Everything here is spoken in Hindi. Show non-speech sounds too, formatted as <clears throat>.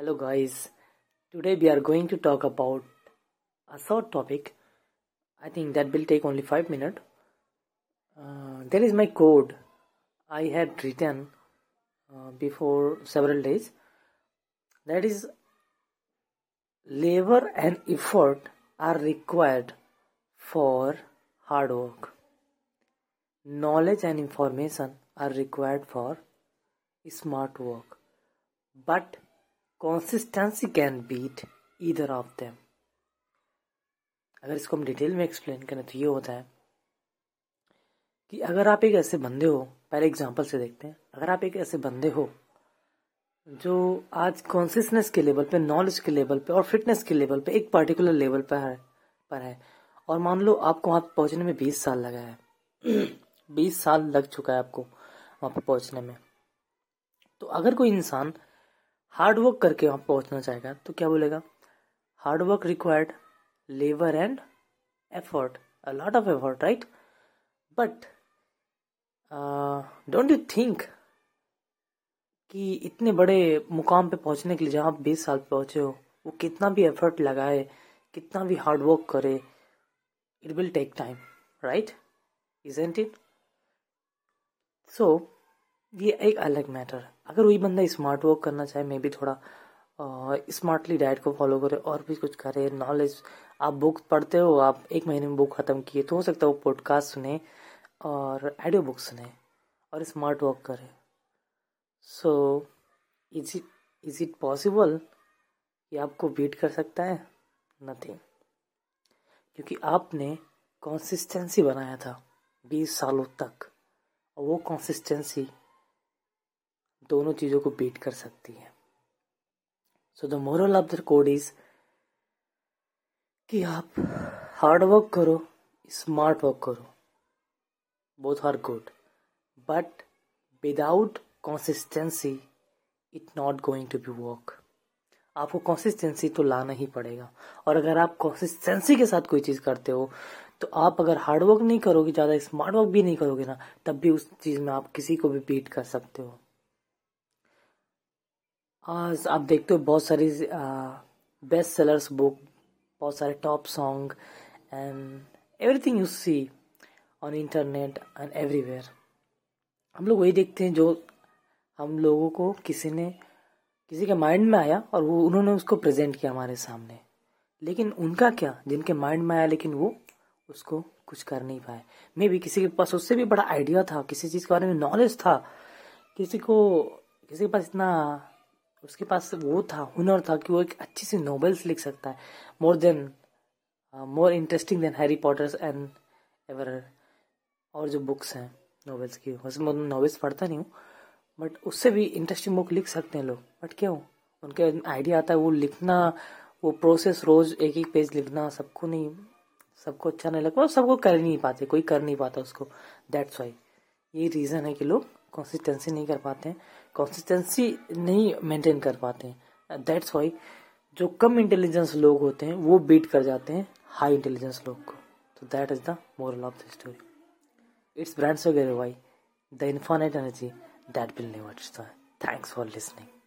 Hello, guys. Today we are going to talk about a short topic. I think that will take only five minutes. Uh, there is my code I had written uh, before several days. That is, labor and effort are required for hard work. Knowledge and information are required for smart work. But consistency can beat either of them. अगर इसको हम डिटेल में एक्सप्लेन करें तो ये होता है कि अगर आप एक ऐसे बंदे हो, पहले एग्जांपल से देखते हैं। अगर आप एक ऐसे बंदे हो जो आज कॉन्सियसनेस के लेवल पे नॉलेज के लेवल पे और फिटनेस के लेवल पे, एक पर्टिकुलर लेवल पर है पर है। और मान लो आपको वहाँ पहुँचने में बीस साल लगा है। <clears throat> बीस साल लग चुका है आपको वहाँ पर पहुँचने में। तो अगर कोई इंसान हार्ड वर्क करके वहाँ पहुँचना चाहेगा तो क्या बोलेगा? Hard work required labour and effort a lot of effort right but don't you think कि इतने बड़े मुकाम पे पहुँचने के लिए जहाँ आप बीस साल पहुँचे हो, वो कितना भी एफर्ट लगाए, कितना भी हार्ड वर्क करे it will take time right isn't it so ये एक अलग मैटर अगर वही बंदा स्मार्ट वर्क करना चाहे मे भी थोड़ा स्मार्टली डाइट को फॉलो करे और भी कुछ करे नॉलेज आप बुक पढ़ते हो, आप एक महीने में बुक ख़त्म किए तो हो सकता है वो पॉडकास्ट सुने और ऑडियो बुक सुने और स्मार्ट वर्क करे। So is it is it possible कि आपको बीट कर सकता है? नथिंग क्योंकि आपने कंसिस्टेंसी बनाया था, बीस सालों तक, और वो कंसिस्टेंसी दोनों चीज़ों को बीट कर सकती है। So the moral of the code is कि आप हार्ड वर्क करो स्मार्ट वर्क करो। Both are good but without consistency it not going to be work आपको कंसिस्टेंसी तो लाना ही पड़ेगा। और अगर आप कंसिस्टेंसी के साथ कोई चीज़ करते हो तो आप अगर हार्डवर्क नहीं करोगे, ज़्यादा स्मार्ट वर्क भी नहीं करोगे ना, तब भी उस चीज़ में आप किसी को भी बीट कर सकते हो। आज आप देखते हो बहुत सारी बेस्ट सेलर्स बुक बहुत सारे top song and everything you see on internet and everywhere हम लोग वही देखते हैं जो हम लोगों को किसी ने, किसी के माइंड में आया और वो उन्होंने उसको प्रेजेंट किया हमारे सामने। लेकिन उनका क्या? जिनके माइंड में आया लेकिन वो उसको कुछ कर नहीं पाए। मे भी किसी के पास उससे भी बड़ा आइडिया था, किसी चीज़ के बारे में नॉलेज था, किसी को, किसी के पास इतना उसके पास वो था, हुनर था कि वो एक अच्छी सी नॉवेल्स लिख सकता है। More than more interesting than Harry Potters and ever और जो बुक्स हैं नॉवेल्स की, वैसे मैं नॉवेल्स पढ़ता नहीं हूँ बट उससे भी इंटरेस्टिंग बुक लिख सकते हैं लोग। बट क्यों? उनके आइडिया आता है वो लिखना, वो प्रोसेस रोज एक एक पेज लिखना, सबको नहीं, सबको अच्छा नहीं लगता सबको कर नहीं पाते, कोई कर नहीं पाता उसको। दैट्स वाई ये रीज़न है कि लोग कंसिस्टेंसी नहीं कर पाते हैं। कंसिस्टेंसी नहीं मेंटेन कर पाते हैं। दैट्स वाई जो कम इंटेलिजेंस लोग होते हैं, वो बीट कर जाते हैं हाई इंटेलिजेंस लोग को। तो that is the moral of the story it's brands वगैरह why the infinite energy that will never thanks for listening